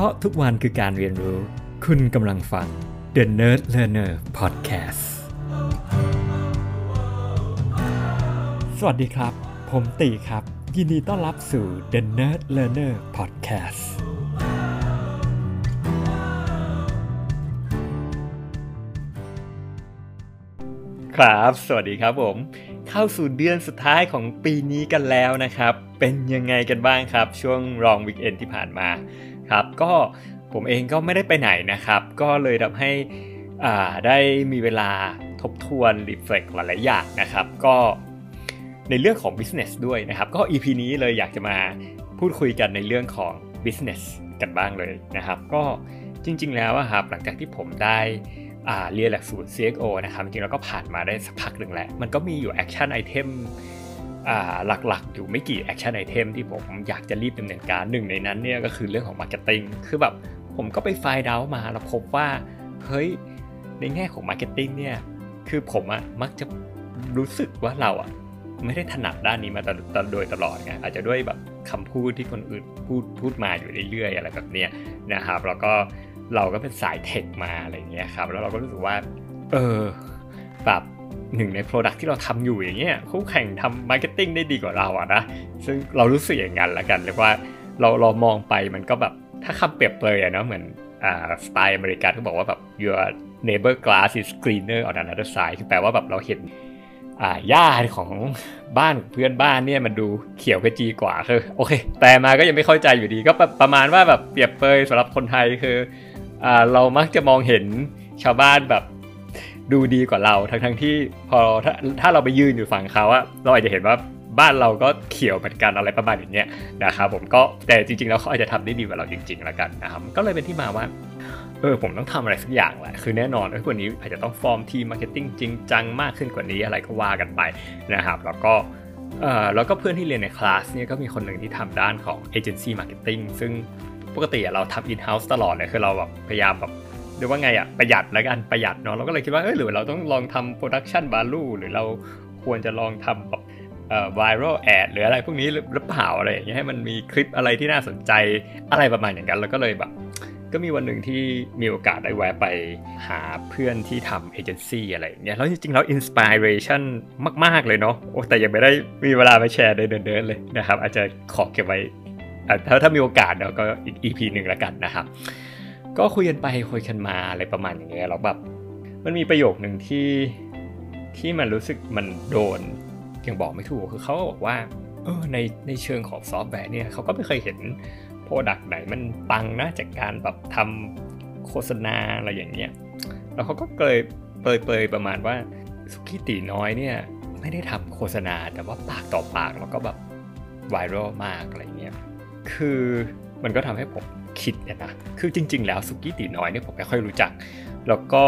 ราะทุกวันคือการเรียนรู้ คุณกำลังฟัง The Nerd Learner Podcast สวัสดีครับ ผมตีครับ ยินดีต้อนรับสู่ The Nerd Learner Podcast ครับ สวัสดีครับผม เข้าสู่เดือนสุดท้ายของปีนี้กันแล้วนะครับ เป็นยังไงกันบ้างครับ ช่วงรองวิกเอนที่ผ่านมา ครับ ก็ผมเองก็ไม่ได้ไปไหนนะครับ ก็เลยทำให้อ่าได้มีเวลาทบทวนรีเฟล็กหลายๆอย่างนะครับ ก็ในเรื่องของ business ด้วยนะครับ ก็ EP นี้เลยอยากจะมาพูดคุยกันในเรื่องของ business กันบ้างเลยนะครับ ก็จริง ๆ แล้วอะครับหลังจากที่ผมได้อ่าเรียนหลักสูตร CXO นะครับ จริงๆแล้วก็ผ่านมาได้สักพักหนึ่งแหละมันก็มีอยู่ action item หลักๆ อยู่ไม่กี่ action item ที่ผมอยากจะรีบดำเนินการหนึ่งในนั้นเนี่ยก็คือเรื่องของ marketing คือแบบผมก็ไปไฟล์ดาวมาแล้วพบว่าเฮ้ยในแง่ของ marketing เนี่ยคือผมอะมักจะรู้สึกว่าเราอะไม่ได้ถนัดด้านนี้มาตโดยตลอดไงอาจจะด้วยแบบคำพูดที่คนอื่นพูดพูดมาอยู่เรื่อยๆอะไรแบบเนี้ยนะครับแล้วก็เราก็เป็นสายเทคมาอะไรเงี้ยครับแล้วเราก็รู้สึกว่าเออแบบ หนึ่งใน Product ที่เราทำอยู่อย่างเงี้ยคู่แข่งทำ marketing ได้ดีกว่าเราอะนะซึ่งเรารู้สึกอย่างนั้นละกันเลยว่าเราเรามองไปมันก็แบบถ้าคำเปรียบเปรยอะเนาะเหมือนอ่าสไตล์อเมริกันเขาบอกว่าแบบ your neighbor grass is greener on another side คือแปลว่าแบบเราเห็นอ่าหญ้าของบ้านเพื่อนบ้านเนี่ยมันดูเขียวขจีกว่าคือโอเค แต่มาก็ยังไม่เข้าใจอยู่ดีก็ประมาณว่าแบบเปรียบเปรยสำหรับคนไทยคืออ่าเรามักจะมองเห็นชาวบ้านแบบ ดูดีกว่าเราทั้งทั้งที่พอถ้าถ้าเราไปยืนอยู่ฝั่งเขาอะเราอาจจะเห็นว่าบ้านเราก็เขียวเหมือนกันอะไรประมาณอย่างเงี้ยนะครับผมก็แต่จริงๆแล้วเขาอาจจะทำได้ดีกว่าเราจริงๆแล้วกันนะครับก็เลยเป็นที่มาว่าเออผมต้องทำอะไรสักอย่างแหละคือแน่นอนไอ้คนนี้อาจจะต้องฟอร์มทีม marketing จริงจังมากขึ้นกว่านี้อะไรก็ว่ากันไปนะครับแล้วก็เออแล้วก็เพื่อนที่เรียนในคลาสเนี่ยก็มีคนหนึ่งที่ทำด้านของ agency marketing ซึ่งปกติเราทำ in-house ตลอดเลยคือเราแบบพยายามแบบ เรียกว่าไงอะประหยัดแล้วกันประหยัดเนาะเราก็เลยคิดว่าเออหรือเราต้องลองทำ production value หรือเราควรจะลองทำแบบเอ่อ viral ad หรืออะไรพวกนี้หรือเปล่าอะไรอย่างเงี้ยให้มันมีคลิปอะไรที่น่าสนใจอะไรประมาณอย่างนั้นแล้วก็เลยแบบก็มีวันหนึ่งที่มีโอกาสได้แวะไปหาเพื่อนที่ทำเอเจนซี่อะไรอย่างเงี้ยแล้วจริงๆแล้ว inspiration มาก ๆ เลยเนาะโอ้แต่ยังไม่ได้มีเวลาไปแชร์เดินๆเลยนะครับ อาจจะขอเก็บไว้ถ้าถ้ามีโอกาสเนาะก็อีก EP หนึ่งแล้วกันนะครับ ก็คุยกันไปคุยกันมาอะไรประมาณอย่างเงี้ยแล้วแบบมันมีประโยคหนึ่งที่ที่มันรู้สึกมันโดนอย่างบอกไม่ถูกคือเขาบอกว่าเออในในเชิงของซอฟต์แวร์เนี่ยเขาก็ไม่เคยเห็น product ไหนมันปังนะจากการแบบทำโฆษณาอะไรอย่างเงี้ยแล้วเขาก็เลยเปรยเปรยประมาณว่าสุกี้ตีน้อยเนี่ยไม่ได้ทำโฆษณาแต่ว่าปากต่อปากแล้วก็แบบไวรัลมากอะไรเงี้ยคือมันก็ทำให้ผม คิดเนี่ยนะคือจริง ๆ แล้วสุกี้ตีน้อยเนี่ยผมไม่ค่อยรู้จัก แล้วก็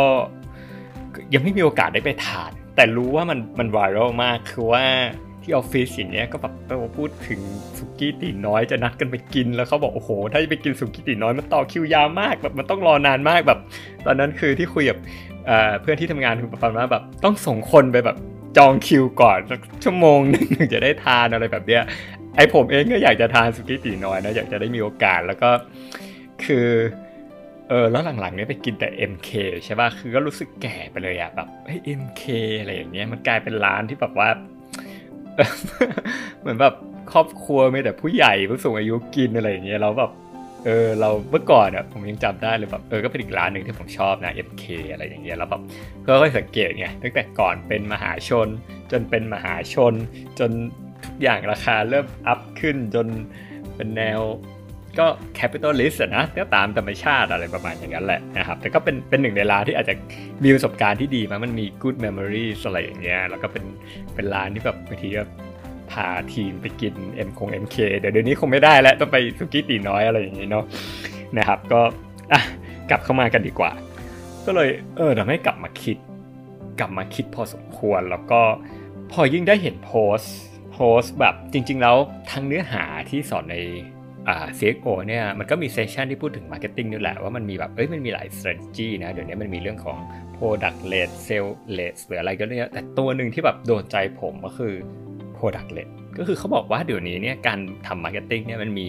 ยังไม่มีโอกาสได้ไปทาน แต่รู้ว่ามันมันไวรัลมากคือว่าที่ออฟฟิศอย่างเงี้ยก็แบบพูดถึงสุกี้ตีน้อยจะนัดกันไปกินแล้วเขาบอกโอ้โห ถ้าจะไปกินสุกี้ตีน้อยมันต่อคิวยาวมากแบบมันต้องรอนานมากแบบ ตอนนั้นคือที่คุยกับเพื่อนที่ทำงานคือประมาณว่าแบบต้องส่งคนไปแบบจองคิวก่อนสักชั่วโมงนึงจะได้ทานอะไรแบบเนี้ยไอผมเองก็อยากจะทานสุกี้ตีน้อยนะอยากจะได้มีโอกาสแล้วก็ คือเออแล้วหลังๆเนี้ยไปกินแต่ MK ใช่ป่ะคือก็รู้สึกแก่ไปเลยอะแบบเฮ้ย MK อะไรอย่างเงี้ยมันกลายเป็นร้านที่แบบว่า เหมือนแบบครอบครัวมีแต่ผู้ใหญ่ผู้สูงอายุกินอะไรอย่างเงี้ยแล้วแบบเออเราเมื่อก่อนอะผมยังจำได้เลยแบบเออก็เป็นอีกร้านหนึ่งที่ผมชอบนะ MK อะไรอย่างเงี้ยแล้วแบบก็ค่อยสังเกตไงตั้งแต่ก่อนเป็นมหาชน จนเป็นมหาชน จนทุกอย่างราคาเริ่มอัพขึ้นจนเป็นแนว ก็ capitalist นะก็ตามธรรมชาติอะไรประมาณอย่างนั้นแหละนะครับ แต่ก็เป็นเป็นหนึ่งในร้านที่อาจจะมีประสบการณ์ที่ดีมั้มันมี good memories อะไรอย่างเงี้ยแล้วก็เป็นเป็นร้านที่แบบบางทีก็พาทีมไปกิน M คง MK เดี๋ยวเดี๋ยวนี้คงไม่ได้แล้วต้องไปสุกี้ตีน้อยอะไรอย่างงี้เนาะนะครับ ก็อะกลับเข้ามากันดีกว่า ก็เลยเออทำให้กลับมาคิด กลับมาคิดพอสมควรแล้วก็พอยิ่งได้เห็นโพสโพสแบบจริง ๆ แล้วทั้งเนื้อหาที่สอนใน CXO เนี่ยมันก็มีเซสชันที่พูดถึง Marketing นี่แหละว่ามันมีแบบเอ้ยมันมีหลาย strategy นะเดี๋ยวนี้มันมีเรื่องของ Product led Sales led หรืออะไรก็เนี่ยแต่ตัวหนึ่งที่แบบโดนใจผมก็คือ Product led ก็คือเขาบอกว่าเดี๋ยวนี้เนี่ยการทำ marketing เนี่ยมันมี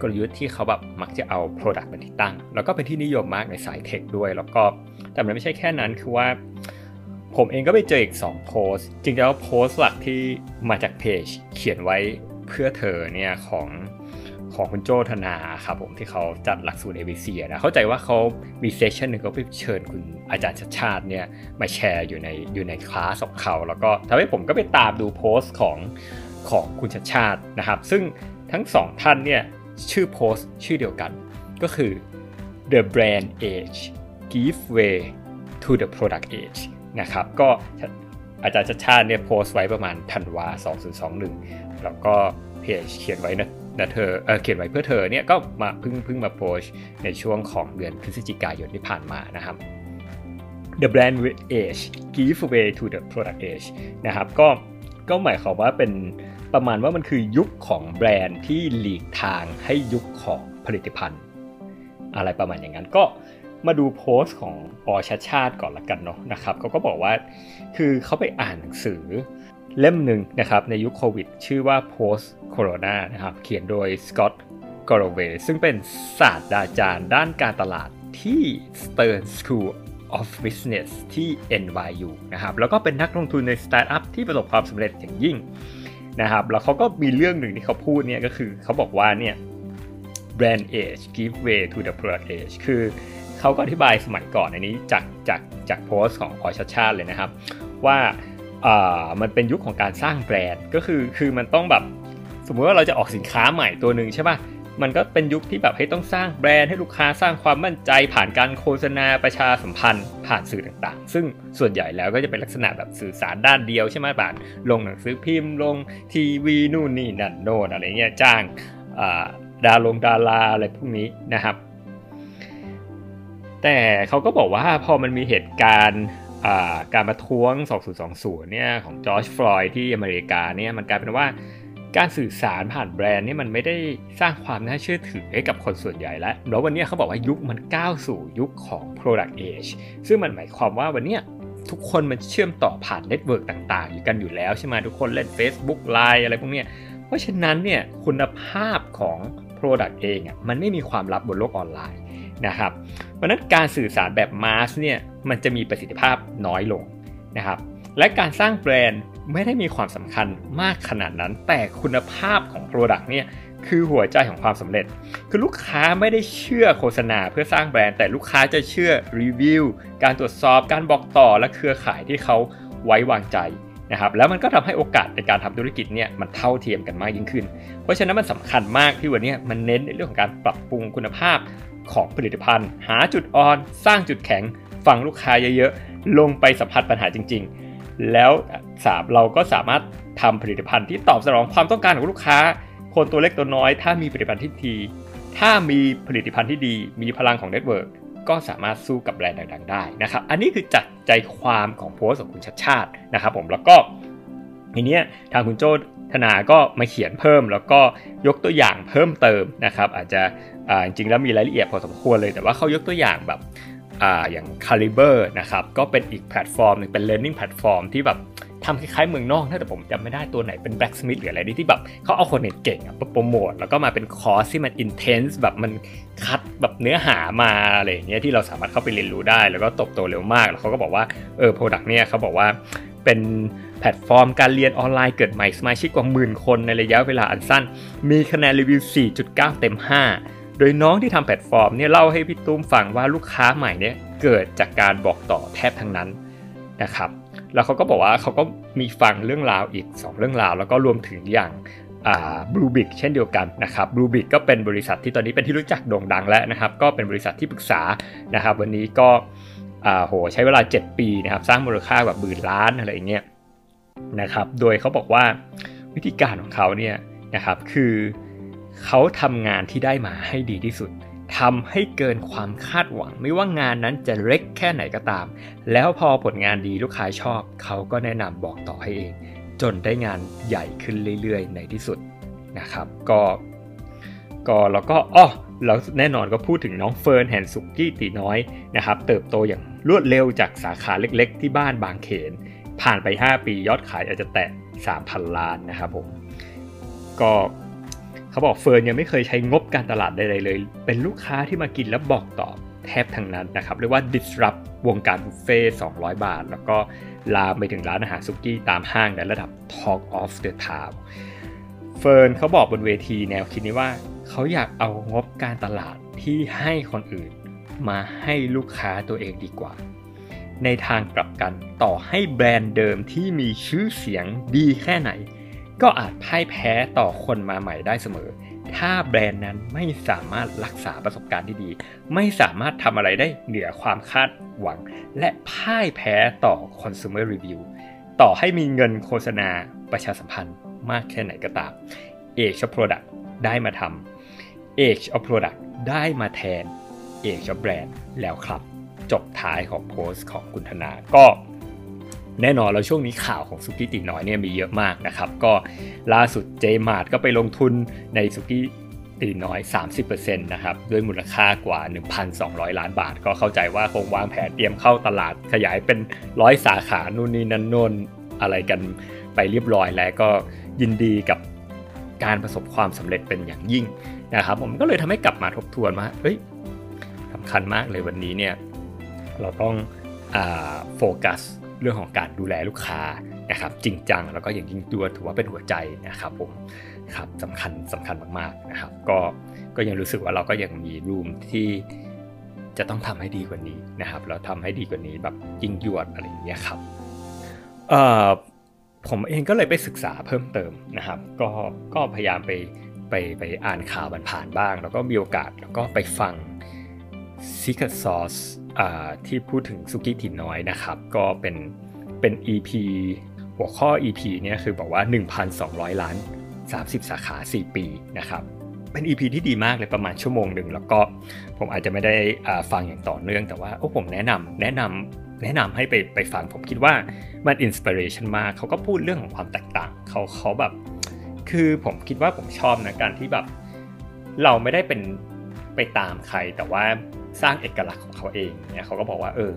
กลยุทธ์ที่เขาแบบมักจะเอา Product เป็นที่ตั้ง แล้วก็เป็นที่นิยมมากในสาย tech ด้วย แล้วก็แต่มันไม่ใช่แค่นั้นคือว่าผมเองก็ไปเจออีก 2 โพสจริงๆแล้วโพสหลักที่มาจากเพจเขียนไว้เพื่อเธอเนี่ยของ ของคุณโจธนาครับผมที่เขาจัดหลักสูตร ABC นะเข้าใจว่าเขามี session หนึ่งก็ไปเชิญคุณอาจารย์ชัชชาติเนี่ยมาแชร์อยู่ในอยู่ในคลาสของเขา แล้วก็ทำให้ผมก็ไปตามดูโพสต์ของของคุณชัดชาตินะครับ ซึ่งทั้งสองท่านเนี่ยชื่อโพสต์ชื่อเดียวกันก็คือ the brand age give way to the product age นะครับก็อาจารย์ชัดชาติเนี่ยโพสต์ไว้ประมาณธันวา2021 แล้วก็เพจเขียนไว้นะ นะเธอเออเขียนไว้เพื่อเธอเนี่ยก็มาเพิ่งเพิ่งมาโพสในช่วงของเดือนพฤศจิกายนที่ผ่านมานะครับ The brand age give way to the product age นะครับก็ก็หมายความว่าเป็นประมาณว่ามันคือยุคของแบรนด์ที่หลีกทางให้ยุคของผลิตภัณฑ์ อะไรประมาณอย่างนั้นก็มาดูโพสต์ของปอชาชาติก่อนละกันเนาะนะครับเขาก็บอกว่าคือเขาไปอ่านหนังสือ เล่มหนึ่งนะครับในยุคโควิด ชื่อว่า post corona นะครับเขียนโดยสกอตต์แกลโลเวย์ซึ่งเป็นศาสตราจารย์ด้านการตลาดที่ Stern School of Business ที่ NYU นะครับแล้วก็เป็นนักลงทุนในสตาร์ทอัพที่ประสบความสำเร็จอย่างยิ่งนะครับแล้วเขาก็มีเรื่องหนึ่งที่เขาพูดเนี่ยก็คือเขาบอกว่าเนี่ย brand age give way to the product age คือเขาก็อธิบายสมัยก่อนอันนี้จากจากจากโพสต์ของพอชัชชาติเลยนะครับ ว่าอ่า มันเป็นยุคของการสร้างแบรนด์ก็คือคือมันต้องแบบสมมติว่าเราจะออกสินค้าใหม่ตัวหนึ่งใช่ป่ะมันก็เป็นยุคที่แบบให้ต้องสร้างแบรนด์ให้ลูกค้าสร้างความมั่นใจผ่านการโฆษณาประชาสัมพันธ์ ผ่านสื่อต่างๆ ซึ่งส่วนใหญ่แล้วก็จะเป็นลักษณะแบบสื่อสารด้านเดียวใช่ไหมแบบลงหนังสือพิมพ์ลงทีวีนู่นนี่นั่นโน่นอะไรเงี้ยจ้างดาลงดาราอะไรพวกนี้นะครับ แต่เขาก็บอกว่าพอมันมีเหตุการณ์ การประท้วง 2020 เนี่ยของจอร์จฟลอยด์ที่อเมริกาเนี่ยมันกลายเป็นว่าการสื่อสารผ่านแบรนด์นี่มันไม่ได้สร้างความน่าเชื่อถือให้กับคนส่วนใหญ่แล้ว แล้ววันนี้เขาบอกว่ายุคมันก้าวสู่ยุคของ product age ซึ่งมันหมายความว่าวันนี้ทุกคนมันเชื่อมต่อผ่าน network ต่างๆ อยู่กันอยู่แล้วใช่ไหมทุกคนเล่น Facebook Line อะไรพวกนี้เพราะฉะนั้นเนี่ยคุณภาพของ Product เองอะมันไม่มีความลับบนโลกออนไลน์นะครับเพราะนั้นการสื่อสารแบบมาสเนี่ย มันจะมีประสิทธิภาพน้อยลงนะครับ และการสร้างแบรนด์ไม่ได้มีความสำคัญมากขนาดนั้น แต่คุณภาพของ Product เนี่ยคือหัวใจของความสำเร็จ คือลูกค้าไม่ได้เชื่อโฆษณาเพื่อสร้างแบรนด์ แต่ลูกค้าจะเชื่อรีวิว การตรวจสอบ การบอกต่อ และเครือข่ายที่เขาไว้วางใจนะครับ แล้วมันก็ทำให้โอกาสในการทำธุรกิจเนี่ยมันเท่าเทียมกันมากยิ่งขึ้น เพราะฉะนั้นมันสำคัญมากที่วันนี้มันเน้นในเรื่องของการปรับปรุงคุณภาพของผลิตภัณฑ์ หาจุดอ่อน สร้างจุดแข็ง ฟังลูกค้าเยอะๆ ลงไปสัมผัสปัญหาจริง ๆ แล้วสามเราก็สามารถทำผลิตภัณฑ์ที่ตอบสนองความต้องการของลูกค้า คนตัวเล็กตัวน้อย ถ้ามีผลิตภัณฑ์ที่ดี ถ้ามีผลิตภัณฑ์ที่ดี มีพลังของ network ก็สามารถสู้กับแบรนด์ดังๆ ได้นะครับ อันนี้คือจัดใจความของโพสของคุณชัดชาตินะครับผม แล้วก็ทีเนี้ยทางคุณโจธนาก็มาเขียนเพิ่ม แล้วก็ยกตัวอย่างเพิ่มเติมนะครับ อาจจะจริงๆแล้วมีรายละเอียดพอสมควรเลย แต่ว่าเขายกตัวอย่างแบบ ออย่าง Caliber นะครับก็เป็นอีกแพลตฟอร์มหนึ่งเป็น learning platform ที่แบบทำคล้ายๆเมืองนอกถ้าแต่ผมจำไม่ได้ตัวไหนเป็น blacksmith หรืออะไรนี่ที่แบบเขาเอาคนเก่งๆมาโปรโมทแล้วก็มาเป็นคอร์สที่มัน intense แบบมันคัดแบบเนื้อหามาอะไรอย่างเงี้ยที่เราสามารถเข้าไปเรียนรู้ได้ แล้วก็เติบโตเร็วมาก แล้วเขาก็บอกว่าเออ product เนี่ยเขาบอกว่าเป็นแพลตฟอร์มการเรียนออนไลน์เกิดใหม่สมาชิกกว่าหมื่นคนในระยะเวลาอันสั้น มีคะแนนรีวิว 4.9 เต็ม 5 โดยน้องที่ทำแพลตฟอร์มเนี่ยเล่าให้พี่ตุ้มฟังว่าลูกค้าใหม่เนี่ยเกิดจากการบอกต่อแทบทั้งนั้นนะครับ แล้วเขาก็บอกว่าเขาก็มีฟังเรื่องราวอีก 2 เรื่องราว แล้วก็รวมถึงอย่างบลูบิกเช่นเดียวกันนะครับบลูบิกก็เป็นบริษัทที่ตอนนี้เป็นที่รู้จักโด่งดังแล้วนะครับ ก็เป็นบริษัทที่ปรึกษานะครับ วันนี้ก็อ่าโหใช้เวลา 7 ปีนะครับ สร้างมูลค่ากว่าหมื่นล้านอะไรเงี้ยนะครับ โดยเขาบอกว่าวิธีการของเขาเนี่ยนะครับคือ เขาทำงานที่ได้มาให้ดีที่สุดทำให้เกินความคาดหวัง ไม่ว่างานนั้นจะเล็กแค่ไหนก็ตาม แล้วพอผลงานดีลูกค้าชอบ เขาก็แนะนำบอกต่อให้เอง จนได้งานใหญ่ขึ้นเรื่อยๆ ในที่สุดนะครับ ก็ ก็แล้วก็อ๋อแล้วแน่นอนก็พูดถึงน้องเฟิร์นแห่นสุกี้ตีน้อยนะครับ เติบโตอย่างรวดเร็วจากสาขาเล็กๆ ที่บ้านบางเขน ผ่านไป 5 ปียอดขายอาจจะแตะ3,000 ล้านนะครับผมก็ เขาบอกเฟิร์นยังไม่เคยใช้งบการตลาดใดๆเลย เป็นลูกค้าที่มากินแล้วบอกต่อแทบทั้งนั้นนะครับเรียกว่า disrupt วงการบุฟเฟ่200 บาท แล้วก็ลามไปถึงร้านอาหารซุกี้ตามห้างในระดับ Talk of the Town เฟิร์นเขาบอกบนเวทีแนวคิดนี้ว่า เขาอยากเอางบการตลาดที่ให้คนอื่น มาให้ลูกค้าตัวเองดีกว่า ในทางกลับกันต่อให้แบรนด์เดิมที่มีชื่อเสียงดีแค่ไหน ก็อาจพ่ายแพ้ต่อคนมาใหม่ได้เสมอ ถ้าแบรนด์นั้นไม่สามารถรักษาประสบการณ์ที่ดี ไม่สามารถทำอะไรได้เหนือความคาดหวัง และพ่ายแพ้ต่อ consumer review ต่อให้มีเงินโฆษณาประชาสัมพันธ์มากแค่ไหนก็ตาม Age of Product ได้มาทำ Age of Product ได้มาแทน Age of Brand แล้วครับ จบท้ายของโพสต์ของคุณธนาก็ แน่นอนแล้วช่วงนี้ข่าวของสุกี้ตีน้อยเนี่ยมีเยอะมากนะครับ ก็ล่าสุดเจมาร์ก็ไปลงทุนในสุกี้ตีน้อย 30%นะครับ ด้วยมูลค่ากว่า 1,200 ล้านบาท ก็เข้าใจว่าคงวางแผนเตรียมเข้าตลาดขยายเป็นร้อยสาขานู่นนี่นั่นโน่นอะไรกันไปเรียบร้อยแล้วก็ยินดีกับการประสบความสำเร็จเป็นอย่างยิ่งนะครับ ผมก็เลยทำให้กลับมาทบทวนว่าเฮ้ยสำคัญมากเลยวันนี้เนี่ยเราต้องโฟกัส เรื่องของการดูแลลูกค้านะครับจริงจังแล้วก็อย่างยิ่งตัวถือว่าเป็นหัวใจนะครับผมครับสำคัญสำคัญมากๆนะครับ ก็ก็ยังรู้สึกว่าเราก็ยังมีรูมที่จะต้องทำให้ดีกว่านี้นะครับ เราทำให้ดีกว่านี้แบบยิ่งยวดอะไรอย่างเงี้ยครับเอ่อผมเองก็เลยไปศึกษาเพิ่มเติมนะครับ ก็ก็พยายามไปไปไปอ่านข่าวผ่านบ้าง แล้วก็มีโอกาสแล้วก็ไปฟัง Secret Sauce ที่พูดถึงสุกี้ถิ่นน้อยนะครับ ก็เป็นเป็น EP หัวข้อ EP เนี่ยคือบอกว่า 1,200 ล้าน 30 สาขา 4 ปีนะครับ เป็น EP ที่ดีมากเลยประมาณชั่วโมงหนึ่งแล้วก็ผมอาจจะไม่ได้ฟังอย่างต่อเนื่องแต่ว่าโอ้ผมแนะนำแนะนำแนะนำให้ไปไปฟังผมคิดว่ามันอินสปิเรชันมากเขาก็พูดเรื่องของความแตกต่างเขาเขาแบบ คือผมคิดว่าผมชอบนะการที่แบบ เราไม่ได้เป็นไปตามใครแต่ว่า สร้างเอกลักษณ์ของเขาเองเนี่ยเขาก็บอกว่าเออ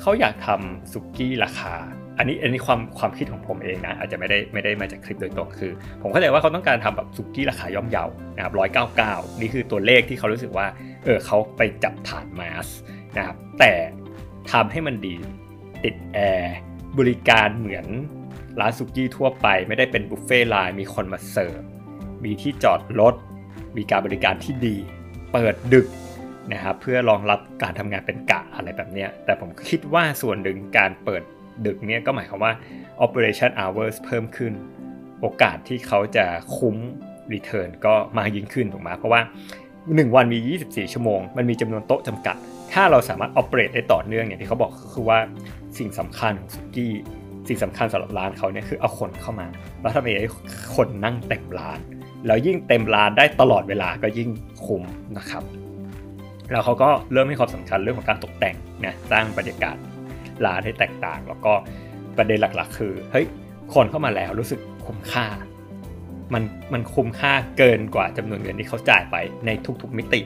เขาอยากทำสุกี้ราคา อันนี้อันนี้ความความคิดของผมเองนะอาจจะไม่ได้ไม่ได้มาจากคลิปโดยตรงคือ ผมเข้าใจว่าเขาต้องการทำแบบสุกี้ราคาย่อมเยานะครับร้อยเก้าเก้านี่คือตัวเลขที่เขารู้สึกว่าเออเขาไปจับฐานมาสนะครับแต่ทำให้มันดีติดแอร์บริการเหมือนร้านสุกี้ทั่วไป ไม่ได้เป็นบุฟเฟ่ไลน์มีคนมาเสิร์ฟมีที่จอดรถมีการบริการที่ดี เปิดดึก นะครับเพื่อรองรับการทำงานเป็นกะอะไรแบบนี้แต่ผมคิดว่าส่วนหนึ่งการเปิดดึกเนี้ยก็หมายความว่า operation hours เพิ่มขึ้น โอกาสที่เขาจะคุ้ม return ก็มากยิ่งขึ้นถูกไหมเพราะว่า 1 วันมี 24 ชั่วโมง มันมีจำนวนโต๊ะจำกัด ถ้าเราสามารถ operate ได้ต่อเนื่องอย่างที่เขาบอกคือว่าสิ่งสำคัญของสุกี้สิ่งสำคัญสำหรับร้านเขาเนี่ยคือเอาคนเข้ามา แล้วทำให้คนนั่งเต็มร้าน แล้วยิ่งเต็มร้านได้ตลอดเวลาก็ยิ่งคุ้มนะครับ แล้วเขาก็เริ่มให้ความสำคัญเรื่องของการตกแต่งนะสร้างบรรยากาศร้านให้แตกต่าง แล้วก็ประเด็นหลักๆ คือเฮ้ยคนเข้ามาแล้วรู้สึกคุ้มค่า มันมันคุ้มค่าเกินกว่าจำนวนเงินที่เขาจ่ายไปในทุกๆมิติ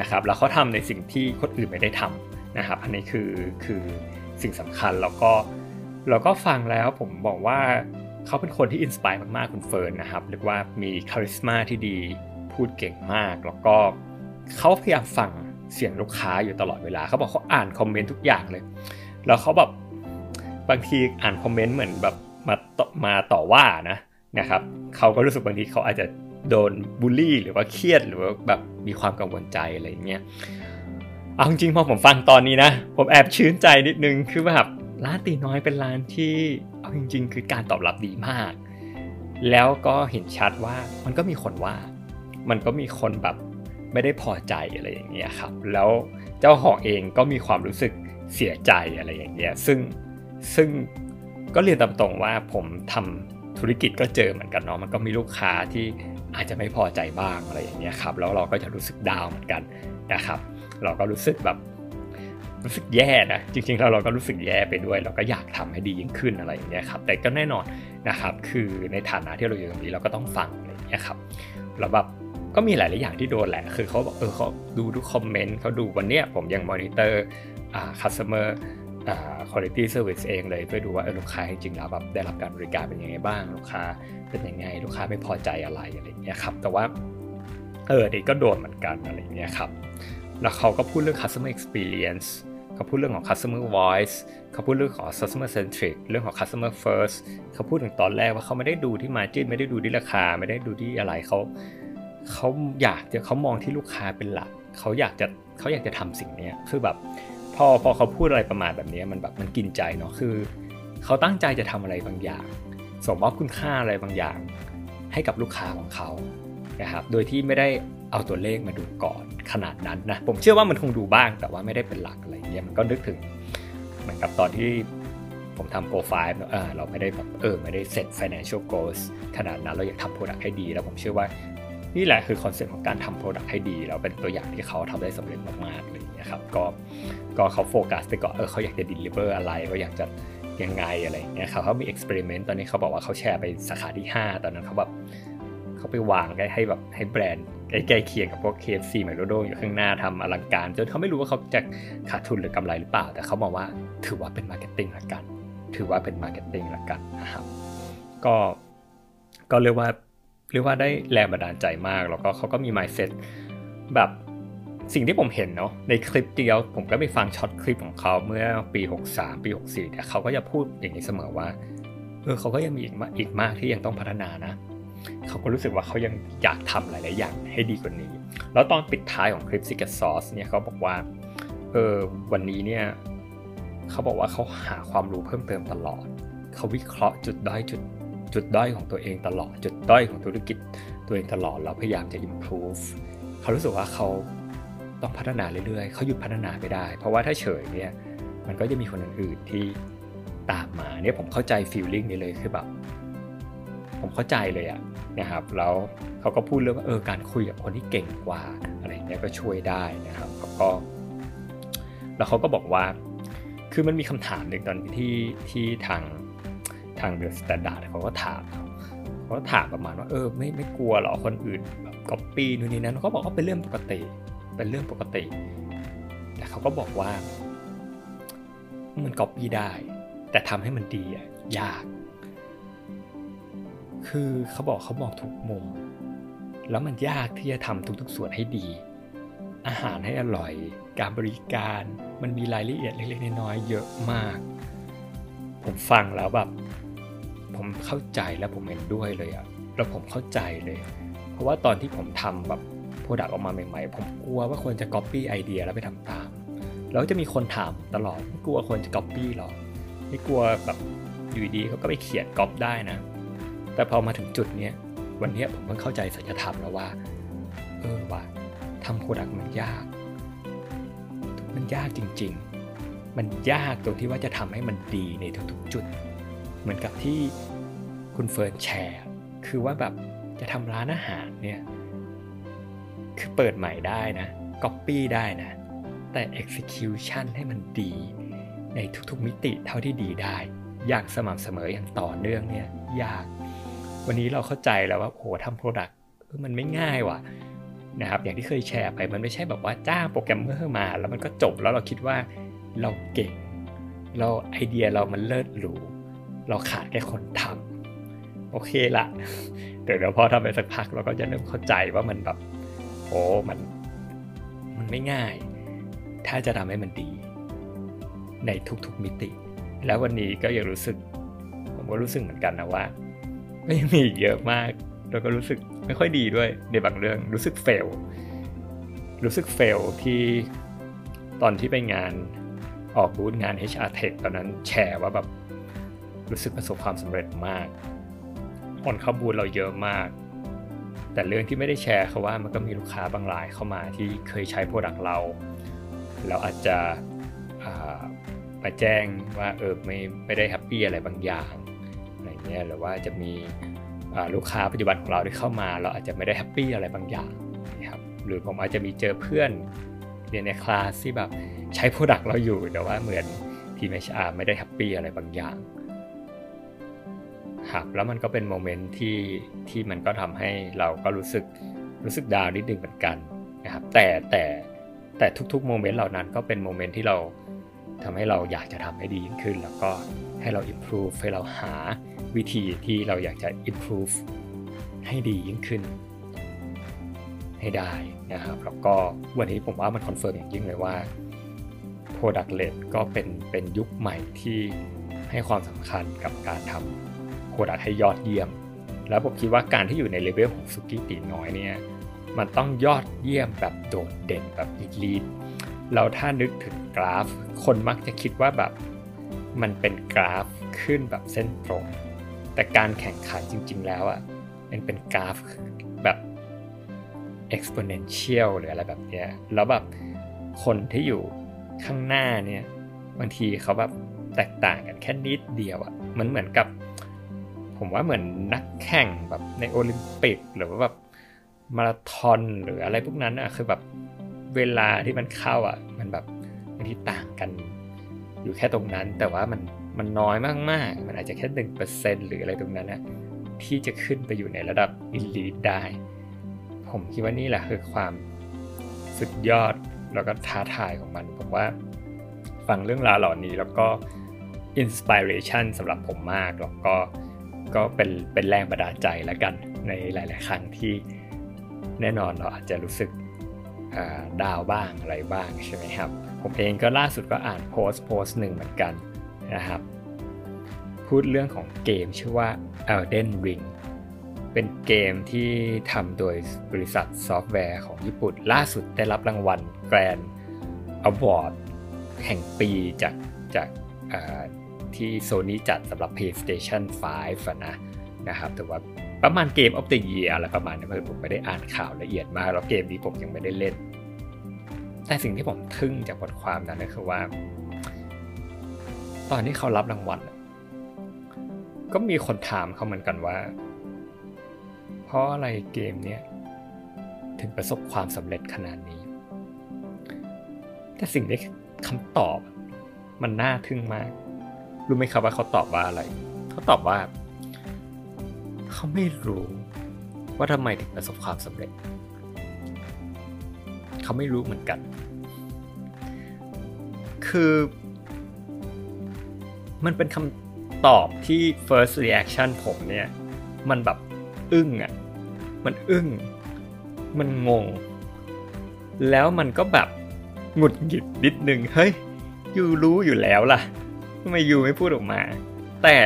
นะครับแล้วเขาทำในสิ่งที่คนอื่นไม่ได้ทำนะครับอันนี้คือคือสิ่งสำคัญแล้วก็เราก็ฟังแล้วผมบอกว่าเขาเป็นคนที่ inspire มากๆคุณเฟิร์นนะครับเรียกว่ามี charisma ที่ดีพูดเก่งมาก แล้วก็เขาพยายามฟัง เสียงลูกค้าอยู่ตลอดเวลาเขาบอกเขาอ่าน comment ทุกอย่างเลย แล้วเขาแบบบางทีอ่าน comment เหมือนแบบมาต่อมาต่อว่านะนะครับเขาก็รู้สึกบางทีเขาอาจจะโดนบูลลี่หรือว่าเครียดหรือว่าแบบมีความกังวลใจอะไรอย่างเงี้ยเอาจริงพอผมฟังตอนนี้นะ ผมแอบชื่นใจนิดนึงคือแบบร้านตีน้อยเป็นร้านที่เอาจริง ๆ คือการตอบรับดีมาก แล้วก็เห็นชัดว่ามันก็มีคนว่า มันก็มีคนแบบ ไม่ได้พอใจอะไรอย่างเงี้ยครับ แล้วเจ้าของเองก็มีความรู้สึกเสียใจอะไรอย่างเงี้ยซึ่งซึ่งก็เรียนตามตรงว่าผมทำธุรกิจก็เจอเหมือนกันเนาะมันก็มีลูกค้าที่อาจจะไม่พอใจบ้างอะไรอย่างเงี้ยครับแล้วเราก็จะรู้สึก down เหมือนกันนะครับ เราก็รู้สึกแบบรู้สึกแย่นะจริงๆเราเราก็รู้สึกแย่ไปด้วย เราก็อยากทำให้ดียิ่งขึ้นอะไรอย่างเงี้ยครับแต่ก็แน่นอนนะครับคือในฐานะที่เราอยู่ตรงนี้เราก็ต้องฟังอะไรอย่างเงี้ยครับแล้วแบบ ก็มีหลายๆอย่างที่โดนแหละ คือเขาบอกเออเขาดูทุก comment เขาดูวันเนี้ยผมยังมอนิเตอร์อ่าคัสเตอร์ quality service เองเลยเพื่อดูว่าลูกค้าจริงๆแล้วแบบได้รับการบริการเป็นยังไงบ้าง ลูกค้าเป็นยังไง ลูกค้าไม่พอใจอะไรอะไรเงี้ยครับ แต่ว่าเออเด็กก็โดนเหมือนกันอะไรเงี้ยครับแล้วเขาก็พูดเรื่อง customer experience เขาพูดเรื่องของ customer voice เขาพูดเรื่องของ customer centric เรื่องของ customer first เขาพูดถึงตอนแรกว่าเขาไม่ได้ดูที่ margin ไม่ได้ดูที่ราคา ไม่ได้ดูที่อะไรเขา เขาอยากจะเขามองที่ลูกค้าเป็นหลักเขาอยากจะเขาอยากจะทำสิ่งนี้คือแบบพอพอเขาพูดอะไรประมาณแบบนี้มันแบบมันกินใจเนาะคือเขาตั้งใจจะทำอะไรบางอย่างส่งมอบคุณค่าอะไรบางอย่าง ให้กับลูกค้าของเขานะครับโดยที่ไม่ได้เอาตัวเลขมาดูก่อนขนาดนั้นนะผมเชื่อว่ามันคงดูบ้าง แต่ว่าไม่ได้เป็นหลักอะไรเงี้ยมันก็นึกถึงเหมือนกับตอนที่ผมทำโปรไฟล์เออเราไม่ได้แบบเออไม่ได้เซ็ต financial goals ขนาดนั้นเราอยากทำ product ให้ดี แล้วผมเชื่อว่า นี่แหละคือ concept ของการทำ product ให้ดี แล้วเป็นตัวอย่างที่เขาทำได้สำเร็จมากๆเลยนะครับก็ก็เขาโฟกัสไปก่อนเออเขาอยากจะ deliver อะไรเขาอยากจะยังไงอะไรเงี้ยเขาเขามี experiment ตอนนี้เขาบอกว่าเขาแชร์ไปสาขาที่ 5 ตอนนั้นเขาแบบเขาไปวางให้แบบให้แบรนด์ใกล้เคียงกับพวก KFC แมคโดอยู่ข้างหน้าทำอลังการ จนเขาไม่รู้ว่าเขาจะขาดทุนหรือกำไรหรือเปล่า แต่เขาบอกว่าถือว่าเป็น marketing ละกัน ถือว่าเป็น marketing ละกันนะครับก็ก็เรียกว่า เรียกว่าได้แรงบันดาลใจมาก แล้วก็เขาก็มี mindset แบบสิ่งที่ผมเห็นเนาะในคลิปเดียว ผมก็ไปฟังช็อตคลิปของเขาเมื่อปี 63 ปี 64แต่เขาก็จะพูดอย่างนี้เสมอว่าเออเขาก็ยังมีอีกมากอีกมากที่ยังต้องพัฒนานะ เขาก็รู้สึกว่าเขายังอยากทำหลาย ๆ อย่างให้ดีกว่านี้ แล้วตอนปิดท้ายของคลิป Secret Sauce เนี่ยเขาบอกว่าเออวันนี้เนี่ยเขาบอกว่าเขาหาความรู้เพิ่มเติมตลอด เขาวิเคราะห์จุดด้อยจุด จุดด้อยของตัวเองตลอด จุดด้อยของธุรกิจตัวเองตลอดแล้วพยายามจะ improve เขารู้สึกว่าเขาต้องพัฒนาเรื่อยๆ เขาหยุดพัฒนาไม่ได้ เพราะว่าถ้าเฉยเนี่ยมันก็จะมีคนอื่นๆที่ตามมาเนี่ยผมเข้าใจ feeling นี้เลยคือแบบผมเข้าใจเลยอะนะครับแล้วเขาก็พูดเรื่องว่าเออการคุยกับคนที่เก่งกว่าอะไรเงี้ยก็ช่วยได้นะครับแล้วก็แล้วเขาก็บอกว่า คือมันมีคำถามหนึ่งตอนที่ที่ทาง ทาง The Standard เขาก็ถามเขาถามประมาณว่าเออไม่ไม่กลัวหรอคนอื่นแบบก๊อปปี้นู่นนี่นั้นเขาบอกว่าเป็นเรื่องปกติ เป็นเรื่องปกติแต่เขาก็บอกว่า มันก๊อปปี้ได้ แต่ทำให้มันดีอะยาก คือเขาบอกเขามองทุกมุม แล้วมันยากที่จะทำทุกๆส่วนให้ดี อาหารให้อร่อย การบริการมันมีรายละเอียดเล็กๆน้อยๆเยอะมาก ผมฟังแล้วแบบ ผมเข้าใจแล้วผมเห็นด้วยเลยอะแล้วผมเข้าใจเลย เพราะว่าตอนที่ผมทำแบบ product ออกมาใหม่ๆ ผมกลัวว่าคนจะก๊อปปี้ไอเดียแล้วไปทำตาม แล้วจะมีคนถามตลอดไม่กลัวคนจะก๊อปปี้หรอไม่กลัวแบบอยู่ดีเขาก็ไปเขียนก๊อปได้นะ แต่พอมาถึงจุดเนี้ยวันนี้ผมเพิ่งเข้าใจสัจธรรมแล้วว่า เออว่าทำ product มันยาก มันยากจริง ๆ มันยากตรงที่ว่าจะทำให้มันดีในทุกๆจุด เหมือนกับที่ คุณเฟิร์นแชร์ คือว่าแบบจะทำร้านอาหารเนี่ยคือเปิดใหม่ได้นะก๊อปปี้ได้นะ แต่ execution ให้มันดี ในทุกๆมิติเท่าที่ดีได้ อย่างสม่ำเสมออย่างต่อเนื่องเนี่ยยาก วันนี้เราเข้าใจแล้วว่าโอ้ทำ product มันไม่ง่ายว่ะนะครับอย่างที่เคยแชร์ไปมันไม่ใช่แบบว่าจ้างโปรแกรมเมอร์มา แล้วมันก็จบแล้วเราคิดว่าเราเก่ง เราไอเดียเรามันเลิศหรู เราขาดแค่คนทำ โอเคละเดี๋ยวเดี๋ยวพอทำไปสักพักเราก็จะเริ่มเข้าใจว่ามันแบบโอ้มันมันไม่ง่าย ถ้าจะทำให้มันดี ในทุกๆมิติ แล้ววันนี้ก็ยังรู้สึก ผมก็รู้สึกเหมือนกันนะว่าก็ยังมีเยอะมาก แล้วก็รู้สึกไม่ค่อยดีด้วยในบางเรื่องรู้สึก fail รู้สึก fail ที่ตอนที่ไปงานออกบูธงาน HR Tech ตอนนั้นแชร์ว่าแบบรู้สึกประสบความสำเร็จมาก คนเข้าบูธเราเยอะมาก แต่เรื่องที่ไม่ได้แชร์เขาว่ามันก็มีลูกค้าบางรายเข้ามาที่เคยใช้ product เรา แล้วอาจจะมาแจ้งว่าเออไม่ไม่ได้ happy อะไรบางอย่างเงี้ยหรือว่าจะมีลูกค้าปัจจุบันของเราที่เข้ามา เราอาจจะไม่ได้ happy อะไรบางอย่างนะครับหรือผมอาจจะมีเจอเพื่อนเรียนในคลาสที่แบบใช้ product เราอยู่แต่ว่าเหมือนทีม HR ไม่ได้ happy อะไรบางอย่าง ครับแล้วมันก็เป็น moment ที่ที่มันก็ทำให้เราก็รู้สึกรู้สึก down นิดนึงเหมือนกันนะครับแต่แต่แต่ทุกๆ moment เหล่านั้นก็เป็น moment ที่เราทำให้เราอยากจะทำให้ดียิ่งขึ้น แล้วก็ให้เรา improve ให้เราหาวิธีที่เราอยากจะ improve ให้ดียิ่งขึ้น ให้ได้นะครับแล้วก็วันนี้ผมว่ามัน confirm อย่างยิ่งเลยว่า Product led ก็เป็นเป็นยุคใหม่ที่ให้ความสำคัญกับการทำ Product ให้ยอดเยี่ยม แล้วผมคิดว่าการที่อยู่ในเลเวลของสุกี้ตีน้อยเนี่ยมันต้องยอดเยี่ยมแบบโดดเด่นแบบลีดเราถ้านึกถึงกราฟ คนมักจะคิดว่าแบบมันเป็นกราฟขึ้นแบบเส้นตรง แต่การแข่งขันจริง ๆ แล้วอะ่ะมันเป็นกราฟแบบ exponential หรืออะไรแบบเนี้ยแล้วแบบคนที่อยู่ข้างหน้าเนี่ยบางทีเขาแบบแตกต่างกันแค่นิดเดียวอะ่ะมันเหมือนกับ ผมว่าเหมือนนักแข่งแบบในโอลิมปิก หรือว่าแบบมาราธอนหรืออะไรพวกนั้นอะคือแบบเวลาที่มันเข้าอะ มันแบบบางทีต่างกันอยู่แค่ตรงนั้น แต่ว่ามันมันน้อยมากๆ มันอาจจะแค่หนึ่งเปอร์เซ็นหรืออะไรตรงนั้นนะที่จะขึ้นไปอยู่ในระดับอิลีทได้ ผมคิดว่านี่แหละคือความสุดยอดแล้วก็ท้าทายของมัน ผมว่าฟังเรื่องราวเหล่านี้แล้วก็ inspiration สำหรับผมมากแล้วก็ ก็เป็นเป็นแรงบันดาลใจแล้วกันในหลาย ๆ ครั้งที่แน่นอนเราอาจจะรู้สึก down บ้างอะไรบ้างใช่ไหมครับ ผมเองก็ล่าสุดก็อ่านโพสต์โพสต์หนึ่งเหมือนกันนะครับ พูดเรื่องของเกมชื่อว่า Elden Ring เป็นเกมที่ทำโดยบริษัทซอฟต์แวร์ของญี่ปุ่น ล่าสุดได้รับรางวัล Grand Award แห่งปีจากจาก ที่โซนี่จัดสำหรับ PlayStation 5นะนะครับแต่ว่าประมาณ Game of the Year อะไรประมาณนี้ผมไม่ได้อ่านข่าวละเอียดมากแล้วเกมนี้ผมยังไม่ได้เล่น แต่สิ่งที่ผมทึ่งจากบทความนั้นก็คือว่า ตอนที่เขารับรางวัลก็มีคนถามเขาเหมือนกันว่า เพราะอะไรเกมเนี้ยถึงประสบความสำเร็จขนาดนี้ แต่สิ่งที่คำตอบมันน่าทึ่งมาก รู้ไหมครับว่าเขาตอบว่าอะไร เขาตอบว่า เขาไม่รู้ว่าทำไมถึงประสบความสำเร็จ เขาไม่รู้เหมือนกัน คือ มันเป็นคำตอบที่ first reaction ผมเนี่ย มันแบบอึ้งอะ่ะ มันอึ้ง มันงง แล้วมันก็แบบหงุดหงิดนิดนึง เฮ้ยยูรู้อยู่แล้วล่ะ ทำไมยูไม่พูดออกมา แต่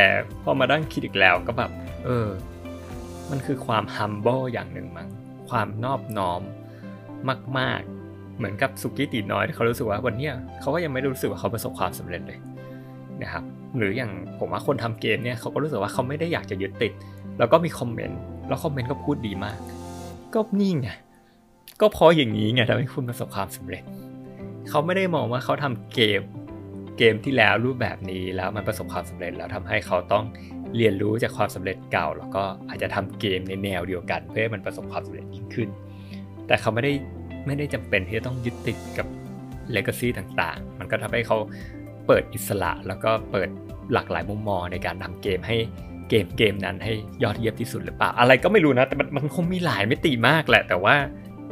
พอมาดั้งคิดอีกแล้วก็แบบเออ มันคือความ humble อย่างหนึ่งมั้งความนอบน้อมมาก ๆ เหมือนกับสุกี้ตีน้อยที่เขารู้สึกว่าวันนี้เขาก็ยังไม่รู้สึกว่าเขาประสบความสำเร็จเลยนะครับหรืออย่างผมว่าคนทำเกมเนี่ยเขาก็รู้สึกว่าเขาไม่ได้อยากจะยึดติด แล้วก็มีคอมเมนต์แล้วคอมเมนต์ก็พูดดีมาก ก็นี่ไงก็เพราะอย่างนี้ไงทำให้คุณประสบความสำเร็จ เขาไม่ได้มองว่าเขาทำเกม เกมที่แล้วรูปแบบนี้แล้วมันประสบความสำเร็จแล้วทำให้เขาต้องเรียนรู้จากความสำเร็จเก่า แล้วก็อาจจะทำเกมในแนวเดียวกัน เพื่อให้มันประสบความสำเร็จยิ่งขึ้น แต่เขาไม่ได้ไม่ได้จำเป็นที่จะต้องยึดติดกับเลกาซีต่างๆ มันก็ทำให้เขาเปิดอิสระแล้วก็เปิดหลากหลายมุมมองในการทำเกมให้เกมเกมนั้นให้ยอดเยี่ยมที่สุดหรือเปล่า อะไรก็ไม่รู้นะแต่มันมันคงมีหลายมิติมากแหละ แต่ว่า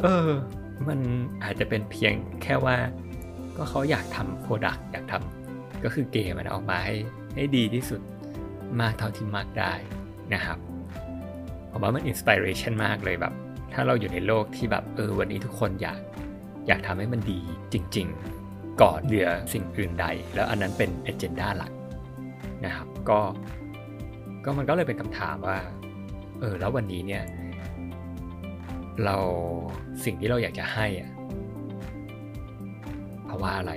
เออ มันอาจจะเป็นเพียงแค่ว่า ก็เขาอยากทำโปรดักต์อยากทำก็คือเกมมันออกมาให้ให้ดีที่สุดมากเท่าที่มากได้นะครับผมว่ามันอินสปิเรชันมากเลยแบบ ถ้าเราอยู่ในโลกที่แบบเออวันนี้ทุกคนอยากอยากทำให้มันดีจริง ๆ ก่อนเหลือสิ่งอื่นใด แล้วอันนั้นเป็นเอเจนดาหลักนะครับ ก็ก็มันก็เลยเป็นคำถามว่าเออแล้ววันนี้เนี่ยเราสิ่งที่เราอยากจะให้อะ ว่าอะไร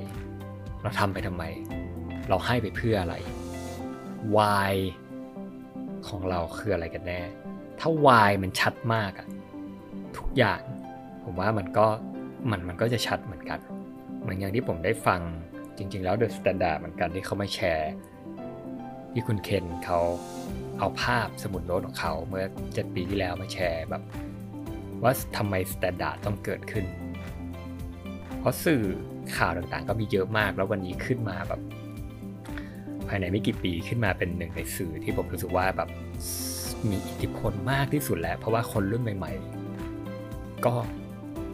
เราทำไปทำไม เราให้ไปเพื่ออะไร why ของเราคืออะไรกันแน่ ถ้า why มันชัดมากอะทุกอย่าง ผมว่ามันก็มันมันก็จะชัดเหมือนกัน เหมือนอย่างที่ผมได้ฟังจริง ๆ แล้ว The Standard เหมือนกันที่เขาไมาแชร์ ที่คุณเคนเขาเอาภาพสมุดโน้ตของเขาเมื่อเจ็ดปีที่แล้วมาแชร์แบบว่าทำไม Standard ต้องเกิดขึ้น เพราะสื่อ ข่าวต่างๆ ก็มีเยอะมาก แล้ววันนี้ขึ้นมาแบบ ภายในไม่กี่ปีขึ้นมาเป็นหนึ่งในสื่อที่ผมรู้สึกว่าแบบมีอิทธิพลมากที่สุดแล้ว เพราะว่าคนรุ่นใหม่ ๆ ก็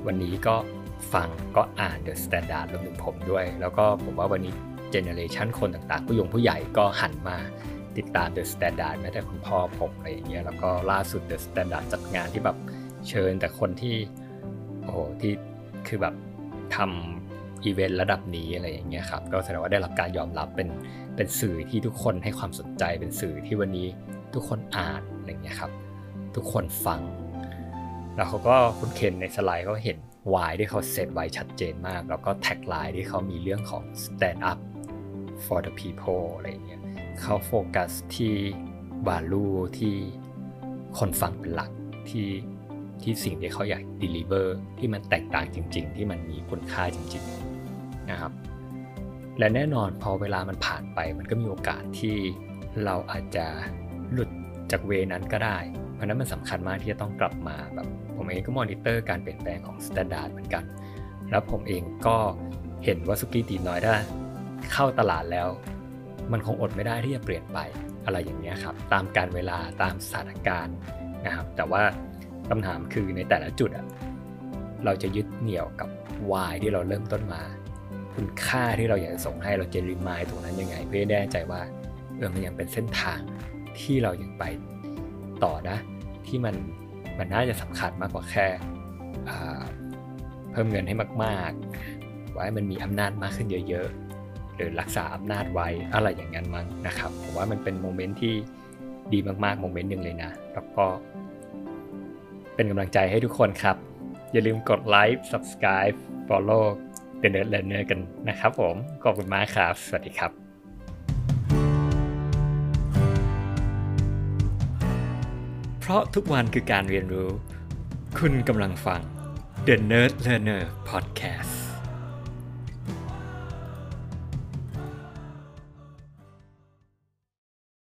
วันนี้ก็ฟังก็อ่าน The Standard รวมถึงผมด้วย แล้วก็ผมว่าวันนี้เจเนอเรชันคนต่างๆ ผู้ยงผู้ใหญ่ก็หันมาติดตาม The Standard แม้แต่คุณพ่อผมอะไรอย่างเงี้ยแล้วก็ล่าสุด The Standard จัดงานที่แบบเชิญแต่คนที่โอ้โหที่คือแบบทำ อีเวนต์ระดับนี้อะไรอย่างเงี้ยครับก็แสดงว่าได้รับการยอมรับเป็นเป็นสื่อที่ทุกคนให้ความสนใจเป็นสื่อที่วันนี้ทุกคนอ่านอะไรเงี้ยครับ ทุกคนฟัง แล้วเขาก็คุณเคนในสไลด์เขาเห็น why ที่เขาเซตไว้ชัดเจนมาก แล้วก็ tagline ที่เขามีเรื่องของ stand up for the people อะไรเงี้ยเขาโฟกัสที่ value ที่คนฟังเป็นหลักที่ที่สิ่งที่เขาอยาก deliver ที่มันแตกต่างจริง ๆ ที่มันมีคุณค่าจริง ๆ นะครับ และแน่นอนพอเวลามันผ่านไปมันก็มีโอกาสที่เราอาจจะหลุดจาก way นั้นก็ได้ เพราะนั้นมันสำคัญมากที่จะต้องกลับมาแบบผมเองก็มอนิเตอร์การเปลี่ยนแปลงของ Standard เหมือนกัน แล้วผมเองก็เห็นว่าสุกี้ตีน้อยถ้าเข้าตลาดแล้ว มันคงอดไม่ได้ที่จะเปลี่ยนไปอะไรอย่างนี้ครับตามการเวลาตามสถานการณ์นะครับ แต่ว่าคำถามคือในแต่ละจุดเราจะยึดเหนี่ยวกับวายที่เราเริ่มต้นมา คุณค่าที่เราอยากจะส่งให้เราจะรีมายตรงนั้นยังไง เพื่อแน่ใจว่าเออมันยังเป็นเส้นทางที่เรายังไปต่อนะ ที่มันมันน่าจะสำคัญมากกว่าแค่เพิ่มเงินให้มากๆ ไว้มันมีอำนาจมากขึ้นเยอะๆ หรือรักษาอำนาจไว้อะไรอย่างนั้นมั้งนะครับผมว่ามันเป็นโมเมนต์ที่ดีมากๆโมเมนต์หนึ่งเลยนะแล้วก็เป็นกำลังใจให้ทุกคนครับ อย่าลืมกดไลค์ subscribe follow The Nerd Learner กันนะครับผม ขอบคุณมากครับ สวัสดีครับเพราะทุกวันคือการเรียนรู้ คุณกำลังฟัง The Nerd Learner Podcast